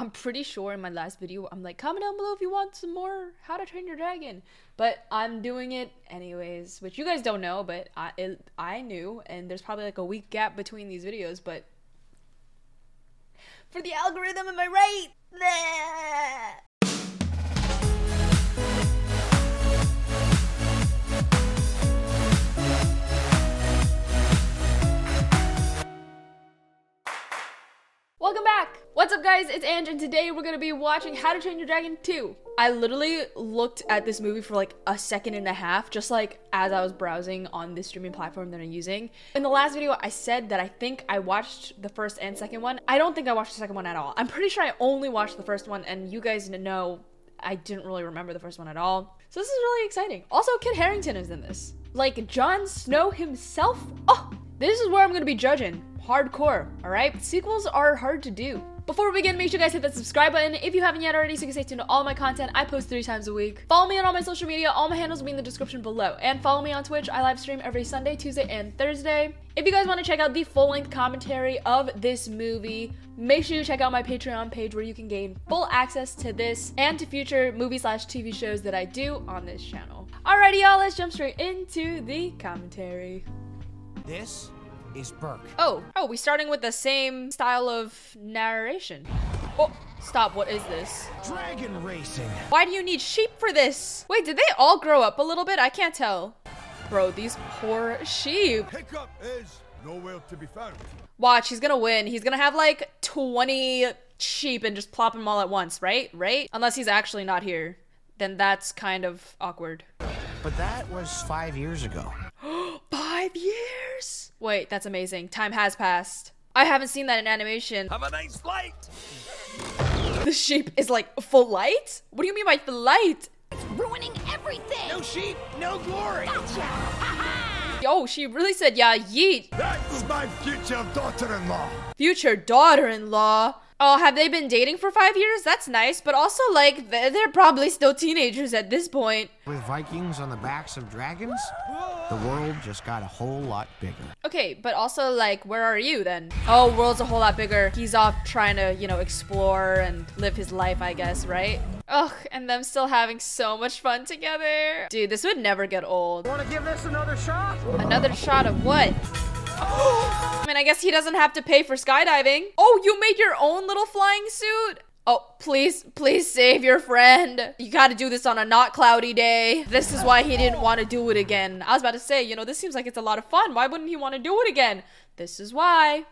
I'm pretty sure in my last video, I'm like, comment down below if you want some more How to Train Your Dragon. But I'm doing it anyways, which you guys don't know, but I, it, I knew. And there's probably like a week gap between these videos, but for the algorithm, am I right? Welcome back! What's up guys, it's Ange and today we're gonna be watching How to Train Your Dragon 2. I literally looked at this movie for like a second and a half, just like as I was browsing on the streaming platform that I'm using. In the last video, I said that I think I watched the first and second one. I don't think I watched the second one at all. I'm pretty sure I only watched the first one and you guys know I didn't really remember the first one at all. So this is really exciting. Also, Kit Harington is in this. Like Jon Snow himself. Oh, this is where I'm gonna be judging hardcore, alright? Sequels are hard to do. Before we begin, make sure you guys hit that subscribe button if you haven't yet already so you can stay tuned to all my content. I post three times a week. Follow me on all my social media. All my handles will be in the description below. And follow me on Twitch. I live stream every Sunday, Tuesday, and Thursday. If you guys want to check out the full-length commentary of this movie, make sure you check out my Patreon page where you can gain full access to this and to future movie slash TV shows that I do on this channel. Alrighty, y'all, let's jump straight into the commentary. This is Berk. Oh, oh, we starting with the same style of narration. Oh, stop, what is this? Dragon racing. Why do you need sheep for this? Wait, did they all grow up a little bit? I can't tell. Bro, these poor sheep. Hiccup is nowhere to be found. Watch, he's gonna win. He's gonna have like 20 sheep and just plop them all at once, right? Right? Unless he's actually not here. Then that's kind of awkward. But that was five years ago. Five years? Wait, that's amazing. Time has passed. I haven't seen that in animation. Have a nice flight. The sheep is like full light? What do you mean by full light? It's ruining everything. No sheep, no glory. Gotcha. Ha Yo, she really said, yeah, yeet. That's my future daughter-in-law. Future daughter-in-law. Oh, have they been dating for five years? That's nice, but also, like, they're, they're probably still teenagers at this point. With Vikings on the backs of dragons, the world just got a whole lot bigger. Okay, but also, like, where are you then? Oh, world's a whole lot bigger. He's off trying to, you know, explore and live his life, I guess, right? Ugh, and them still having so much fun together. Dude, this would never get old. Want to give this another shot? Another shot of what? I mean, I guess he doesn't have to pay for skydiving. Oh, you made your own little flying suit? Oh, please, please save your friend. You gotta do this on a not cloudy day. This is why he didn't want to do it again. I was about to say, you know, this seems like it's a lot of fun. Why wouldn't he want to do it again? This is why.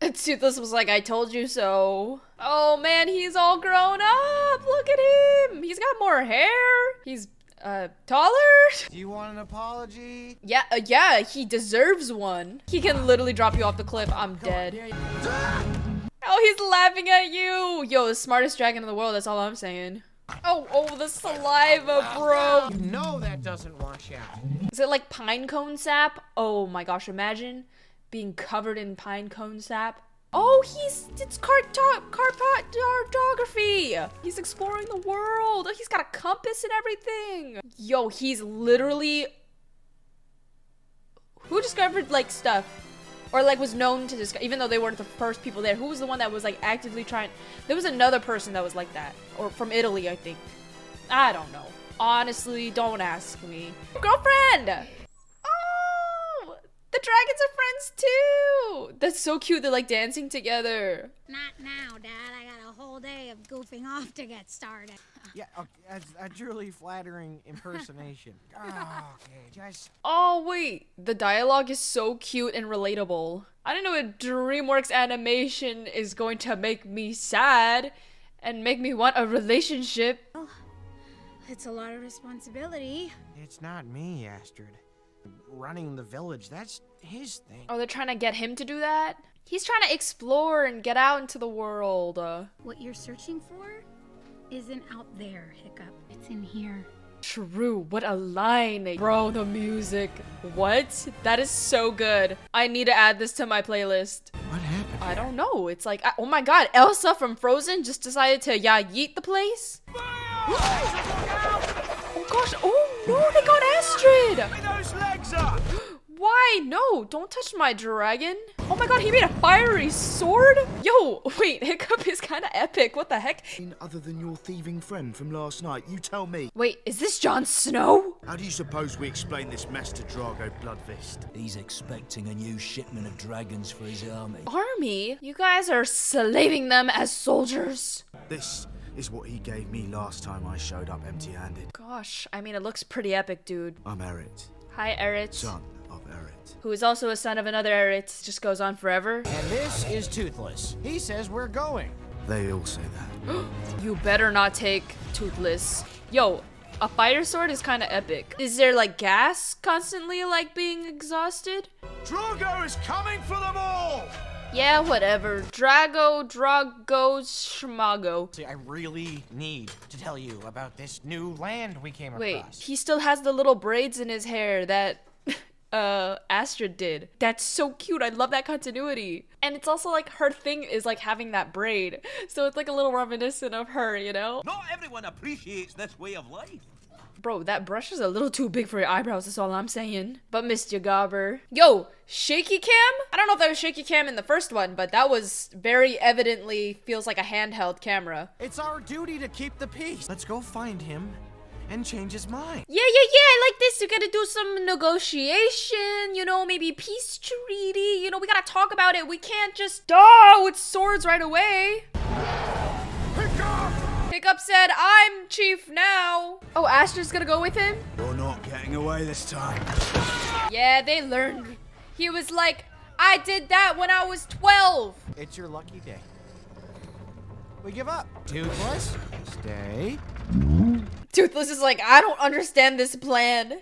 Toothless was like, I told you so. Oh man, he's all grown up. Look at him. He's got more hair. He's uh taller. Do you want an apology? Yeah, uh, yeah, he deserves one. He can literally drop you off the cliff. I'm dead. Oh, he's laughing at you. Yo, the smartest dragon in the world. That's all I'm saying. Oh, oh, the saliva, bro. You know that doesn't wash out. Is it like pine cone sap? Oh my gosh, imagine being covered in pine cone sap. Oh, he's it's carto cartography. He's exploring the world. He's got a compass and everything. Yo, he's literally who discovered like stuff or like was known to discover even though they weren't the first people there. Who was the one that was like actively trying? There was another person that was like that or from Italy, I think. I don't know. Honestly, don't ask me. Girlfriend. Oh, the dragons are friends too. That's so cute. They're like dancing together. Not now, Dad. I got a whole day of goofing off to get started. Yeah, okay, that's a truly flattering impersonation. Ah, okay, just Oh wait, the dialogue is so cute and relatable. I don't know if DreamWorks animation is going to make me sad and make me want a relationship. It's a lot of responsibility. it's not me, Astrid. Running the village, that's his thing. Oh, they're trying to get him to do that? He's trying to explore and get out into the world. Uh, What you're searching for isn't out there, Hiccup. It's in here. true, what a line. Bro, the music. What? That is so good. I need to add this to my playlist. What happened? I don't know. It's like, oh my god, Elsa from Frozen just decided to, yeah, yeet the place? Oh gosh, oh no, they got Astrid! Those. Why? No, don't touch my dragon. Oh my god, he made a fiery sword? Yo, wait, Hiccup is kind of epic. What the heck? Other than your thieving friend from last night, you tell me. Wait, is this Jon Snow? How do you suppose we explain this mess to Drago Bloodfist? He's expecting a new shipment of dragons for his army. Army? You guys are slaving them as soldiers. This is what he gave me last time I showed up empty-handed. Gosh, I mean, it looks pretty epic, dude. I'm Eret, Hi, Eret. son of Eret. Who is also a son of another Eret. Just goes on forever. And this is Toothless. He says we're going. They all say that. You better not take Toothless. Yo, a fire sword is kind of epic. Is there like gas constantly like being exhausted? Drago is coming for them all! Yeah, whatever. Drago, Drago, Schmago. See, I really need to tell you about this new land we came Wait, across. he still has the little braids in his hair that uh Astrid did. That's so cute. I love that continuity. And it's also like her thing is like having that braid. So it's like a little reminiscent of her, you know? Not everyone appreciates this way of life. Bro, that brush is a little too big for your eyebrows, that's all I'm saying. But Mr. Gobber. Yo, shaky cam? I don't know if that was shaky cam in the first one, but that was very evidently feels like a handheld camera. It's our duty to keep the peace. Let's go find him and change his mind. Yeah, yeah, yeah, I like this. We gotta do some negotiation, you know, maybe peace treaty. You know, we gotta talk about it. We can't just duh with swords right away. Hiccup said, I'm chief now. Oh, Astrid's gonna go with him? You're not getting away this time. Yeah, they learned. He was like, I did that when I was 12. It's your lucky day. We give up. Toothless, stay. Toothless is like, I don't understand this plan.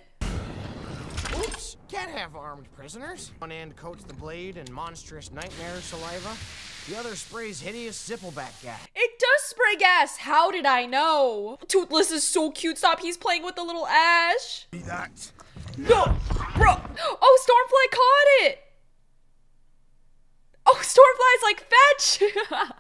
Can't have armed prisoners. One end coats the blade in monstrous nightmare saliva. The other sprays hideous zippleback gas. It does spray gas. How did I know? Toothless is so cute. Stop. He's playing with the little ash. See that? No, bro. Oh, Stormfly caught it. Oh, Stormfly's like fetch.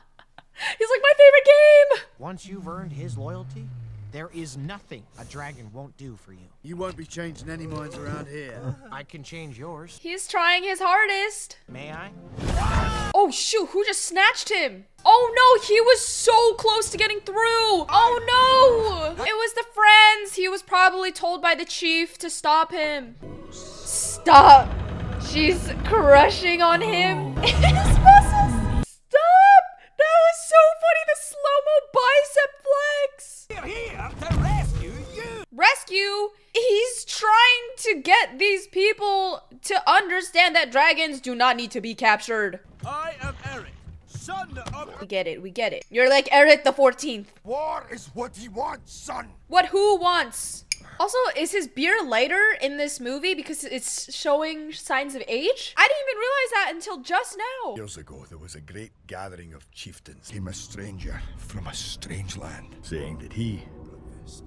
He's like my favorite game. Once you've earned his loyalty, there is nothing a dragon won't do for you. You won't be changing any minds around here. I can change yours. He's trying his hardest. May I? Oh shoot, who just snatched him? Oh no, he was so close to getting through. Oh no! It was the friends. He was probably told by the chief to stop him. Stop. She's crushing on him. His muscles. Stop! That was so funny. The slow-mo bicep flex. We're here to rescue you. Rescue. He's trying to get these people to understand that dragons do not need to be captured. I am Eric, son of. We get it. We get it. You're like Eric the 14th. War is what he wants, son. What who wants? Also, is his beard lighter in this movie because it's showing signs of age? I didn't even realize that until just now. Years ago, there was a great gathering of chieftains. Came a stranger from a strange land, saying that he,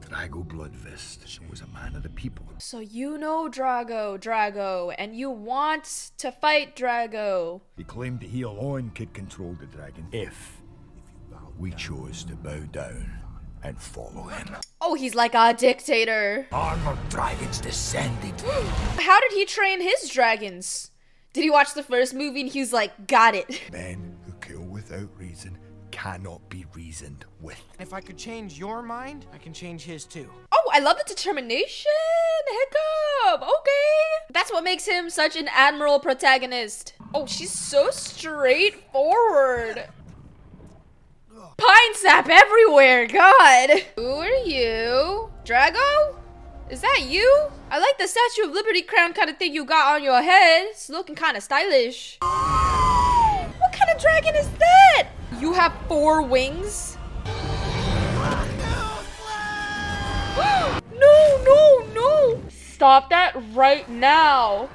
Drago Bloodfist, was a man of the people. So you know Drago, Drago, and you want to fight Drago. He claimed that he alone could control the dragon if we chose to bow down and follow him. Oh, he's like a dictator. Armored dragons descended. How did he train his dragons? Did he watch the first movie and he was like, got it? Men who kill without reason cannot be reasoned with. If I could change your mind, I can change his too. Oh, I love the determination. Hiccup. Okay. That's what makes him such an admiral protagonist. Oh, she's so straightforward. Pine sap everywhere. God. Who are you? Drago? Is that you? I like the Statue of Liberty crown kind of thing you got on your head. It's looking kind of stylish. What kind of dragon is that? You have four wings? no, no, no! Stop that right now!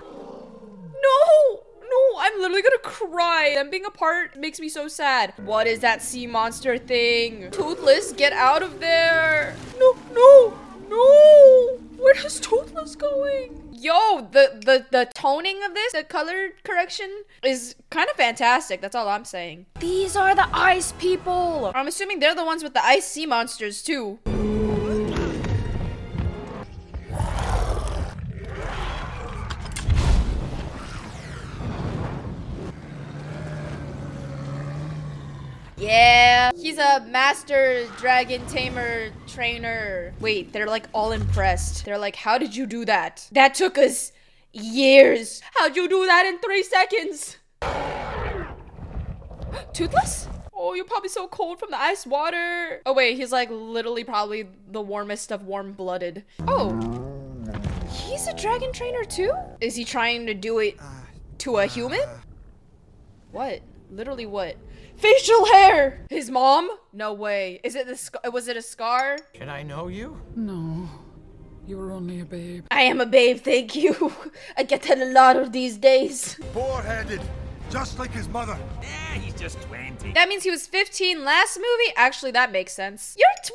No! No, I'm literally gonna cry. Them being apart makes me so sad. What is that sea monster thing? Toothless, get out of there! No, no, no! Where is Toothless going? Yo, the, the, the toning of this, the color correction is kind of fantastic. That's all I'm saying. These are the ice people. I'm assuming they're the ones with the ice sea monsters too. Yeah, he's a master dragon tamer trainer. Wait, they're like all impressed. They're like, how did you do that? That took us years. How'd you do that in three seconds? Toothless? Oh, you're probably so cold from the ice water. Oh wait, he's like literally probably the warmest of warm-blooded. Oh, he's a dragon trainer too? Is he trying to do it to a human? What? Literally what? Facial hair! His mom? No way. Is it the sc- was it a scar? Should I know you? No, you were only a babe. I am a babe, thank you. I get that a lot of these days. Boar-headed, just like his mother. Yeah, he's just 20. That means he was 15 last movie? Actually, that makes sense. You're 20?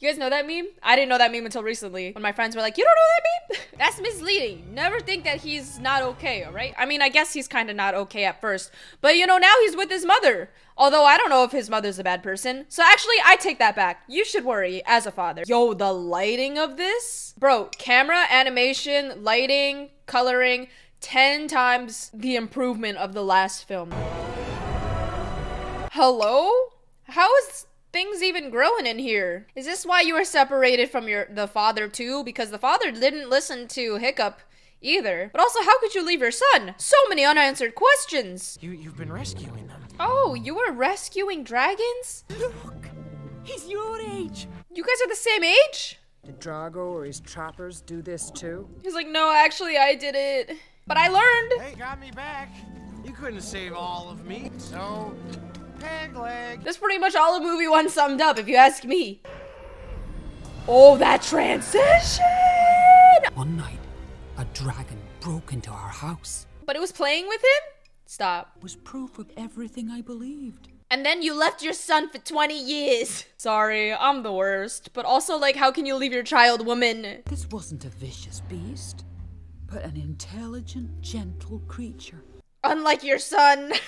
You guys know that meme? I didn't know that meme until recently when my friends were like, You don't know that meme? That's misleading. Never think that he's not okay, alright? I mean, I guess he's kind of not okay at first. But you know, now he's with his mother. Although I don't know if his mother's a bad person. So actually, I take that back. You should worry as a father. Yo, the lighting of this? Bro, camera, animation, lighting, coloring. 10 times the improvement of the last film. Hello? How is things even growing in here? Is this why you were separated from your the father too? Because the father didn't listen to Hiccup either. But also, how could you leave your son? So many unanswered questions. You you've been rescuing them. Oh, you were rescuing dragons? Look, he's your age. You guys are the same age? Did Drago or his trappers do this too? He's like, no, actually, I did it. But I learned. Hey, got me back. You couldn't save all of me, so peg leg. That's pretty much all of movie one summed up, if you ask me. Oh, that transition! One night, a dragon broke into our house. But it was playing with him? Stop. It was proof of everything I believed. And then you left your son for 20 years. Sorry, I'm the worst. But also, like, how can you leave your child woman? This wasn't a vicious beast, but an intelligent, gentle creature. Unlike your son.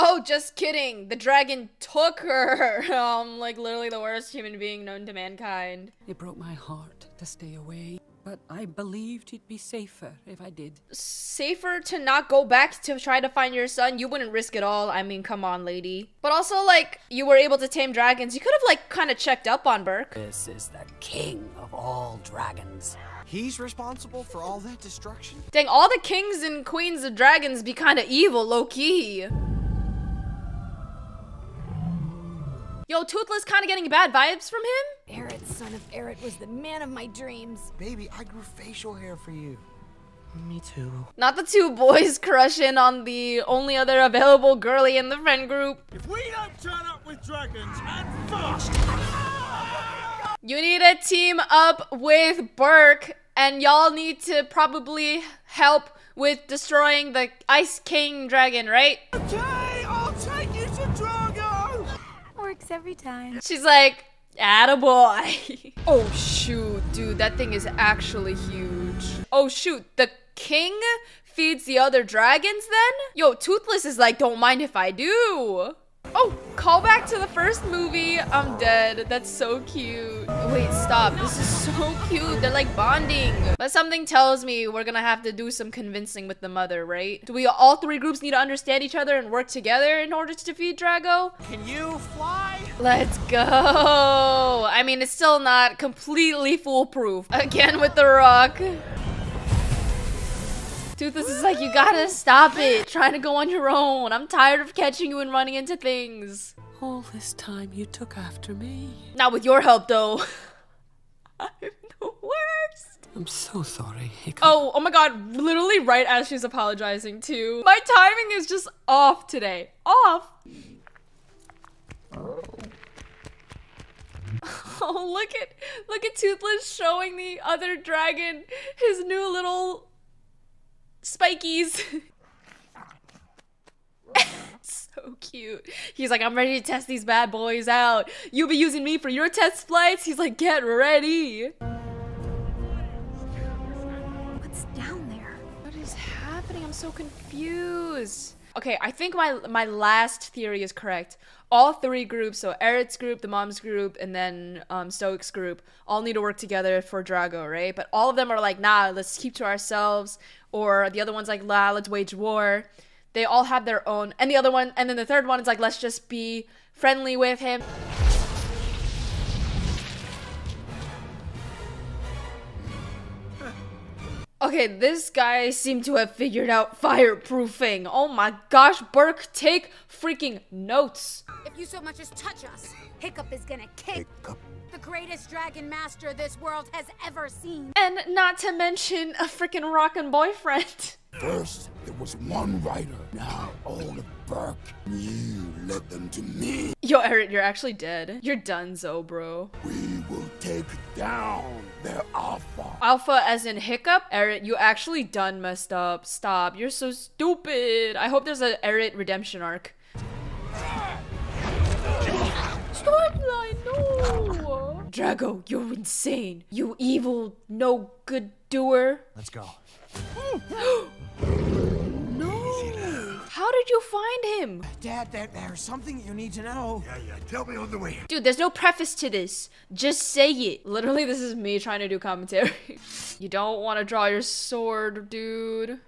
Oh, just kidding. The dragon took her. Um, like literally the worst human being known to mankind. It broke my heart to stay away, but I believed it'd be safer if I did. Safer to not go back to try to find your son. You wouldn't risk it all. I mean, come on, lady. But also, like, you were able to tame dragons. You could have, like, kind of checked up on Berk. This is the king of all dragons. He's responsible for all that destruction? Dang, all the kings and queens of dragons be kind of evil, low Yo, Toothless kind of getting bad vibes from him? Eret, son of Eret, was the man of my dreams. Baby, I grew facial hair for you. Me too. Not the two boys crushing on the only other available girly in the friend group. If we don't turn up with dragons and fast, You need to team up with Berk, and y'all need to probably help with destroying the Ice King dragon, right? okay, I'll take you to Drago. Works every time. She's like, attaboy. oh shoot, dude, that thing is actually huge. Oh shoot, the king feeds the other dragons then? Yo, Toothless is like, don't mind if I do. Oh, call back to the first movie. I'm dead. That's so cute. Wait, stop. This is so cute. They're like bonding. But something tells me we're gonna have to do some convincing with the mother, right? Do we all three groups need to understand each other and work together in order to defeat Drago? Can you fly? Let's go. I mean, it's still not completely foolproof. Again with the rock. Toothless is like, you gotta stop it. Trying to go on your own. I'm tired of catching you and running into things. All this time you took after me. Not with your help, though. I'm the worst. I'm so sorry, Hiccup. Oh, oh my god, literally right as she's apologizing, too. My timing is just off today. Off. Oh, look at look at Toothless showing the other dragon his new little spikies. so cute. He's like, I'm ready to test these bad boys out. You'll be using me for your test flights? He's like, get ready. What's down there? What is happening? I'm so confused. Okay, I think my my last theory is correct. All three groups, so Eret's group, the mom's group, and then um, Stoick's group, all need to work together for Drago, right? But all of them are like, nah, let's keep to ourselves. Or the other one's like, nah, let's wage war. they all have their own. And the other one, and then the third one is like, let's just be friendly with him. Okay, this guy seemed to have figured out fireproofing. Oh my gosh, Berk, take freaking notes. If you so much as touch us, Hiccup is gonna kick the greatest dragon master this world has ever seen. And not to mention a freaking rockin' boyfriend. First, there was one rider. Now, all of Berk, you led them to me. Yo, Eric, you're actually dead. You're done, Zo, bro. We will take down their alpha. Alpha as in hiccup? Eric, you actually done messed up. Stop. You're so stupid. I hope there's a Eric redemption arc. Stormfly, no! Drago, you're insane. You evil, no good doer. Let's go. no! How did you find him? Dad, there, there's something you need to know. Yeah, yeah, tell me on the way. Dude, there's no preface to this. Just say it. Literally, this is me trying to do commentary. you don't want to draw your sword, dude.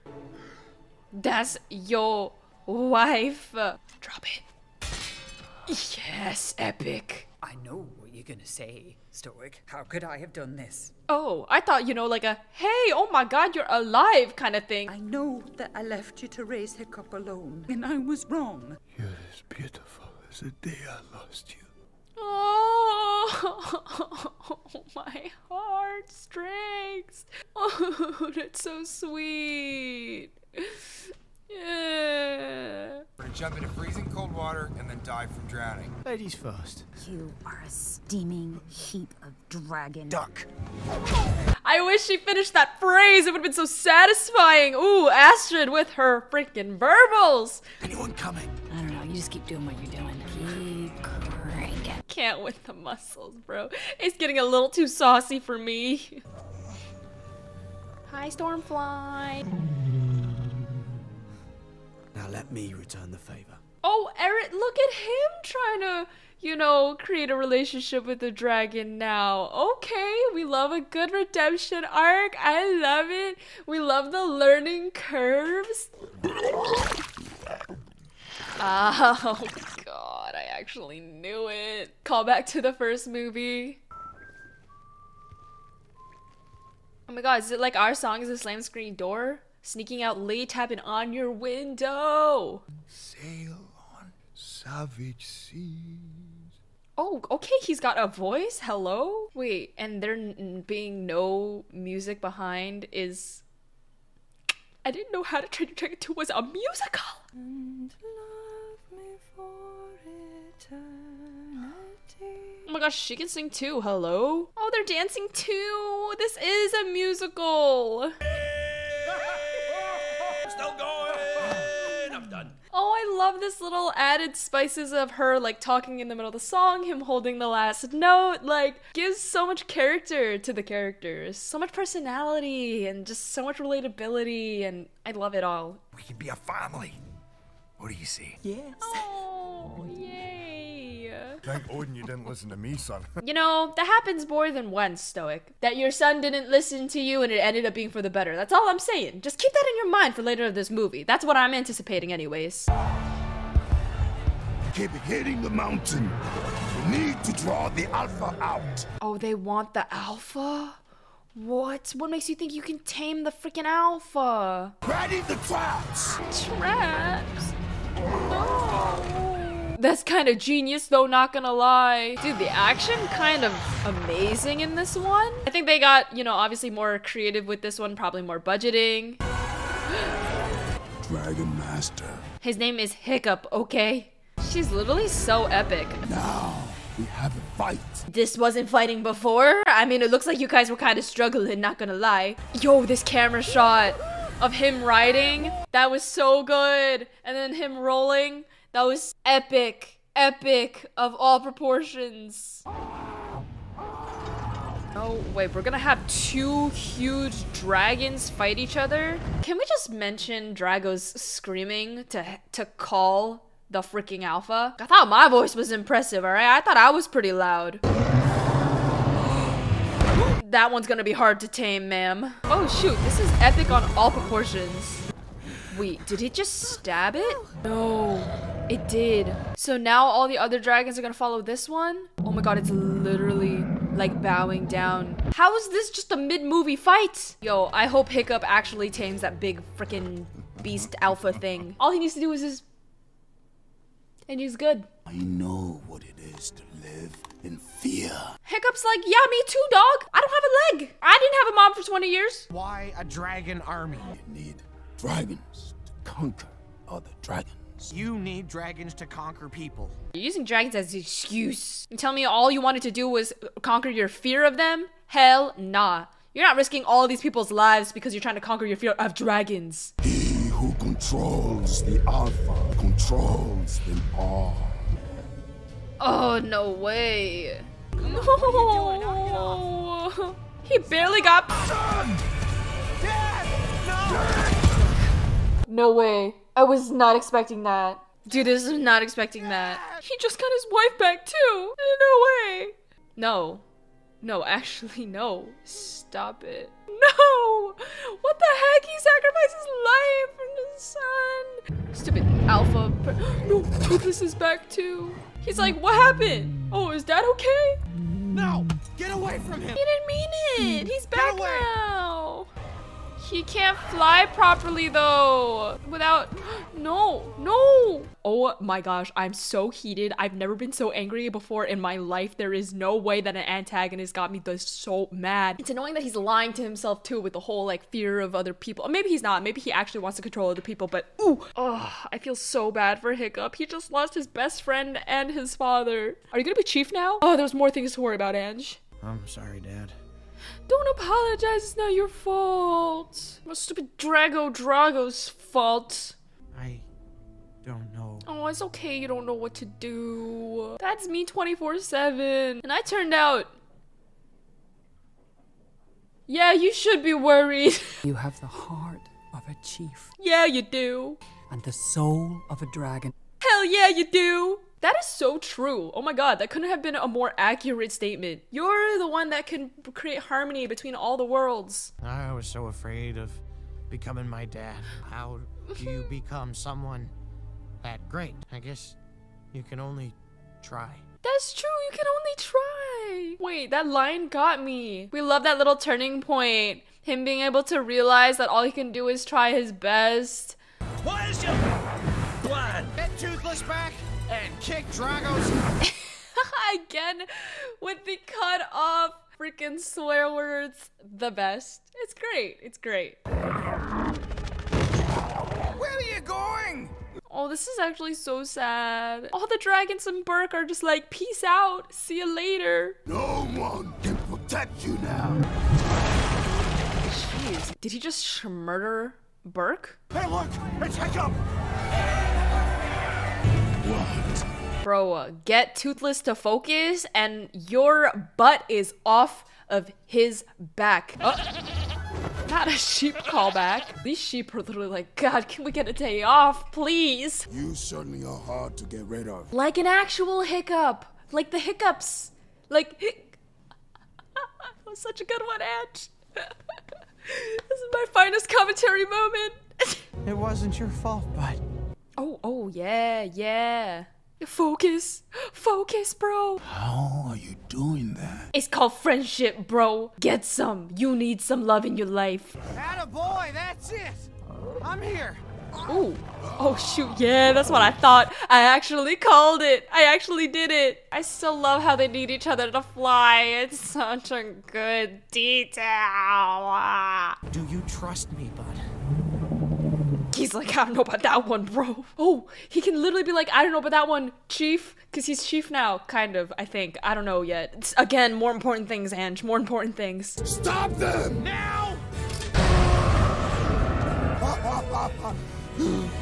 That's your wife. Drop it. Yes, epic. I know what you're gonna say, Stoick. How could I have done this? Oh, I thought, you know, like a, hey, oh my god, you're alive kind of thing. I know that I left you to raise Hiccup alone, and I was wrong. You're as beautiful as the day I lost you. Oh, oh my heartstrings. Oh, that's so sweet. Yeah. We're gonna jump into freezing cold water and then die from drowning. Ladies first. You are a steaming heap of dragon. Duck. I wish she finished that phrase. It would have been so satisfying. Ooh, Astrid with her freaking verbals. Anyone coming? I don't know. You just keep doing what you're doing. Keep cranking. Can't with the muscles, bro. It's getting a little too saucy for me. Hi, Stormfly. Let me return the favor. Oh, Eric, look at him trying to, you know, create a relationship with the dragon now. Okay, we love a good redemption arc. I love it. We love the learning curves. Oh, God, I actually knew it. Call back to the first movie. Oh my god, is it like our song is a slam screen door? Sneaking out late, tapping on your window. Sail on savage seas. Oh, okay, he's got a voice. Hello? Wait, and there being no music behind is. I didn't know How to Train Your Dragon 2 was a musical! Oh my gosh, she can sing too. Hello? Oh, they're dancing too. This is a musical. Love this little added spices of her like talking in the middle of the song, him holding the last note, like gives so much character to the characters, so much personality and just so much relatability and I love it all. We can be a family. What do you see? Yes. Oh, yay. Thank Odin you didn't listen to me, son. You know, that happens more than once, Stoick. That your son didn't listen to you and it ended up being for the better. That's all I'm saying. Just keep that in your mind for later of this movie. That's what I'm anticipating anyways. Keep hitting the mountain. We need to draw the alpha out. Oh, they want the alpha? What? What makes you think you can tame the freaking alpha? Ready the traps. Traps? No. That's kind of genius, though, not gonna lie. Dude, the action kind of amazing in this one. I think they got, you know, obviously more creative with this one, probably more budgeting. Dragon Master. His name is Hiccup, okay? She's literally so epic. Now we have a fight. This wasn't fighting before. I mean, it looks like you guys were kind of struggling, not gonna lie. Yo, this camera shot of him riding, that was so good. And then him rolling, that was epic. Epic of all proportions. Oh, wait, we're gonna have two huge dragons fight each other? Can we just mention Drago's screaming to to call the freaking alpha? I thought my voice was impressive, alright? I thought I was pretty loud. That one's gonna be hard to tame, ma'am. Oh shoot, this is epic on all proportions. Wait, did it just stab it? No, it did. So now all the other dragons are gonna follow this one? Oh my god, it's literally like bowing down. How is this just a mid-movie fight? Yo, I hope Hiccup actually tames that big freaking beast alpha thing. All he needs to do is just... And he's good. I know what it is to live in fear. Hiccup's like, yeah, me too, dog. I don't have a leg. I didn't have a mom for 20 years. Why a dragon army? You need dragons to conquer other dragons. You need dragons to conquer people. You're using dragons as an excuse. You tell me all you wanted to do was conquer your fear of them? Hell nah. You're not risking all these people's lives because you're trying to conquer your fear of dragons. He who controls the Alpha controls them all. Oh, no way. No. He barely got. No way. I was not expecting that. Dude, this is not expecting that. He just got his wife back too. No way. No. No, actually, no. Stop it. No! What the heck? He sacrificed his life for his son. Stupid alpha. No, Toothless is back too. He's like, what happened? Oh, is dad okay? No! Get away from him! He didn't mean it. He's back now. He can't fly properly though. Without no, no. Oh my gosh, I'm so heated. I've never been so angry before in my life. There is no way that an antagonist got me this so mad. It's annoying that he's lying to himself too with the whole like fear of other people. Maybe he's not. Maybe he actually wants to control other people, but ooh, oh, I feel so bad for Hiccup. He just lost his best friend and his father. Are you gonna be chief now? Oh, there's more things to worry about, Ange. I'm sorry, Dad. Don't apologize, it's not your fault. My stupid Drago Drago's fault. I don't know. Oh, it's okay, you don't know what to do. That's me 24 7. And I turned out. Yeah, you should be worried. You have the heart of a chief yeah, you do. and the soul of a dragon. Hell yeah, you do. That is so true. Oh my god, that couldn't have been a more accurate statement. You're the one that can create harmony between all the worlds. I was so afraid of becoming my dad. How do you become someone that great? I guess you can only try. That's true, you can only try. Wait, that line got me. We love that little turning point. Him being able to realize that all he can do is try his best. What is your plan? Get Toothless back and kick Drago's. Again, with the cut off freaking swear words. The best. It's great. It's great. Where are you going? Oh, this is actually so sad. All the dragons and Berk are just like, peace out. See you later. No one can protect you now. Jeez. Did he just murder Berk? Hey, look! It's Hiccup! What? Bro, get Toothless to focus and your butt is off of his back. Uh, not a sheep callback. These sheep are literally like, God, can we get a day off, please? You certainly are hard to get rid of. Like an actual hiccup. Like the hiccups. Like, hic- that was such a good one, Ange. this is my finest commentary moment. it wasn't your fault, bud. oh, oh, yeah, yeah. Focus. Focus, bro. How are you doing that? It's called friendship, bro. Get some. You need some love in your life. boy, that's it. I'm here. Ooh. Oh shoot, yeah, that's what I thought. I actually called it. I actually did it. I still love how they need each other to fly. It's such a good detail. Do you trust me, bud? He's like, I don't know about that one, bro. Oh, he can literally be like, I don't know about that one, chief, because he's chief now, kind of, I think. I don't know yet. It's, again, more important things, Ange, more important things. Stop them! Now!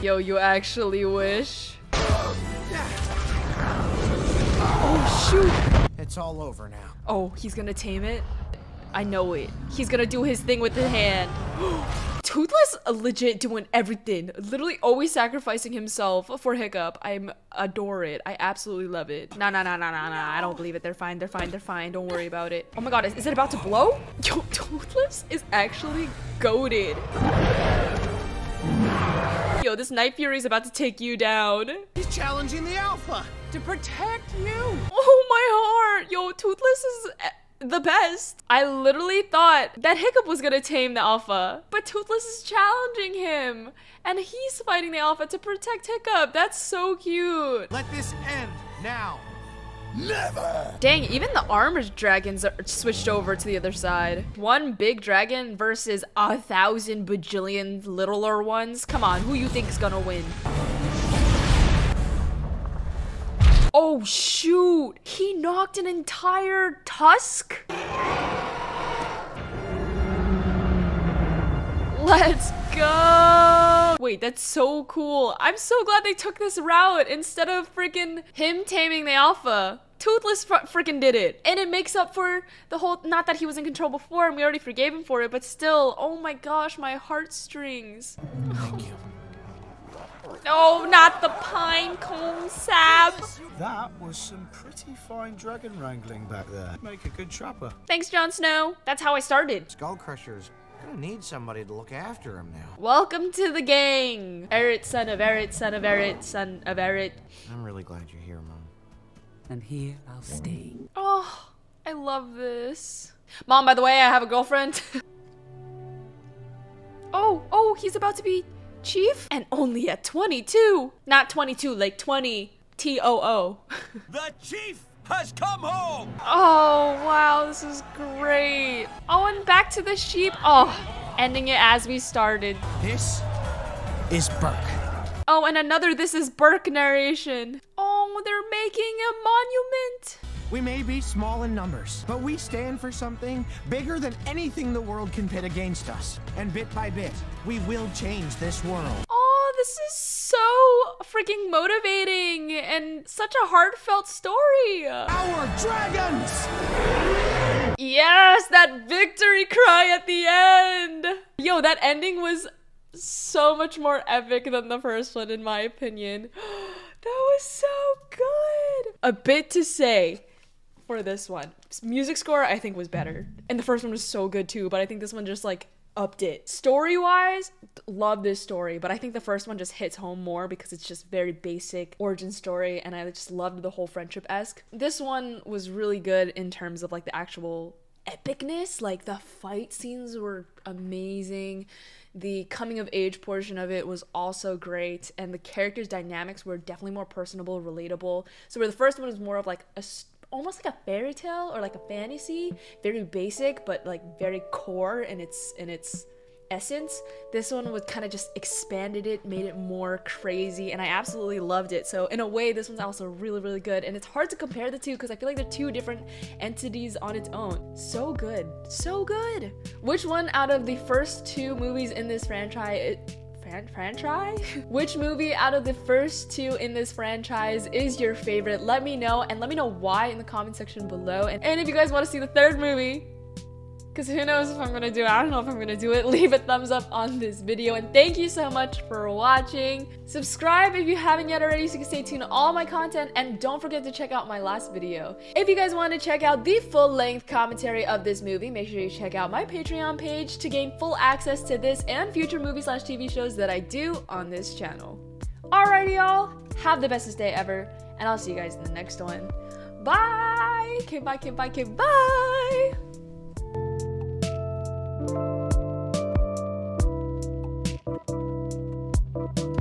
Yo, you actually wish? Oh, shoot. It's all over now. Oh, he's gonna tame it? I know it. He's gonna do his thing with the hand. Toothless legit doing everything. Literally always sacrificing himself for Hiccup. I adore it. I absolutely love it. Nah, nah, nah, nah, nah, nah. I don't believe it. They're fine. They're fine. They're fine. Don't worry about it. Oh my god, is, is it about to blow? Yo, Toothless is actually goaded. Yo, this Night Fury is about to take you down. He's challenging the Alpha to protect you. Oh my heart. Yo, Toothless is the best. I literally thought that Hiccup was gonna tame the Alpha, but Toothless is challenging him. And he's fighting the Alpha to protect Hiccup. That's so cute. Let this end now. Never! Dang, even the armored dragons are switched over to the other side. One big dragon versus a thousand bajillion littler ones. Come on, who you think is gonna win? Oh shoot! He knocked an entire tusk? Let's go! Wait, that's so cool. I'm so glad they took this route instead of freaking him taming the alpha. Toothless fr- freaking did it. And it makes up for the whole, not that he was in control before and we already forgave him for it, but still, oh my gosh, my heartstrings. Thank you. Oh, not the pine cone sab. That was some pretty fine dragon wrangling back there. Make a good trapper. Thanks, Jon Snow. That's how I started. Skull Crusher's gonna need somebody to look after him now. Welcome to the gang. Eret, son of Eret, son of Eret, son of Eret. I'm really glad you're here, Mom. And here I'll stay. Oh, I love this. Mom, by the way, I have a girlfriend. oh, oh, he's about to be chief? And only at 22. Not 22, like 20. T O O. The chief has come home! Oh, wow, this is great. Oh, and back to the sheep. Oh, ending it as we started. This is Berk. Oh, and another This is Berk narration. Oh, they're making a monument. We may be small in numbers, but we stand for something bigger than anything the world can pit against us. And bit by bit, we will change this world. Oh, this is so freaking motivating and such a heartfelt story. Our dragons! Yes, that victory cry at the end. Yo, that ending was so much more epic than the first one, in my opinion. That was so good. A bit to say for this one. Music score, I think, was better. And the first one was so good too, but I think this one just like upped it. Story wise, love this story, but I think the first one just hits home more because it's just very basic origin story, and I just loved the whole friendship esque. This one was really good in terms of like the actual epicness. Like the fight scenes were amazing. The coming of age portion of it was also great, and the characters' dynamics were definitely more personable, relatable. So where the first one was more of like a almost like a fairy tale or like a fantasy, very basic but like very core in its in its essence. This one was kind of just expanded it, made it more crazy, and I absolutely loved it. So in a way, this one's also really, really good. And it's hard to compare the two because I feel like they're two different entities on its own. So good, so good. Which one out of the first two movies in this franchise? Fran- franchise? Which movie out of the first two in this franchise is your favorite? Let me know and let me know why in the comment section below. And, and if you guys want to see the third movie, because who knows if I'm gonna do it. I don't know if I'm gonna do it. Leave a thumbs up on this video. And thank you so much for watching. Subscribe if you haven't yet already so you can stay tuned to all my content. And don't forget to check out my last video. If you guys want to check out the full length commentary of this movie, make sure you check out my Patreon page to gain full access to this and future movie slash TV shows that I do on this channel. Alrighty, y'all. Have the bestest day ever. And I'll see you guys in the next one. Bye. Okay, bye, okay, bye, okay, bye. You.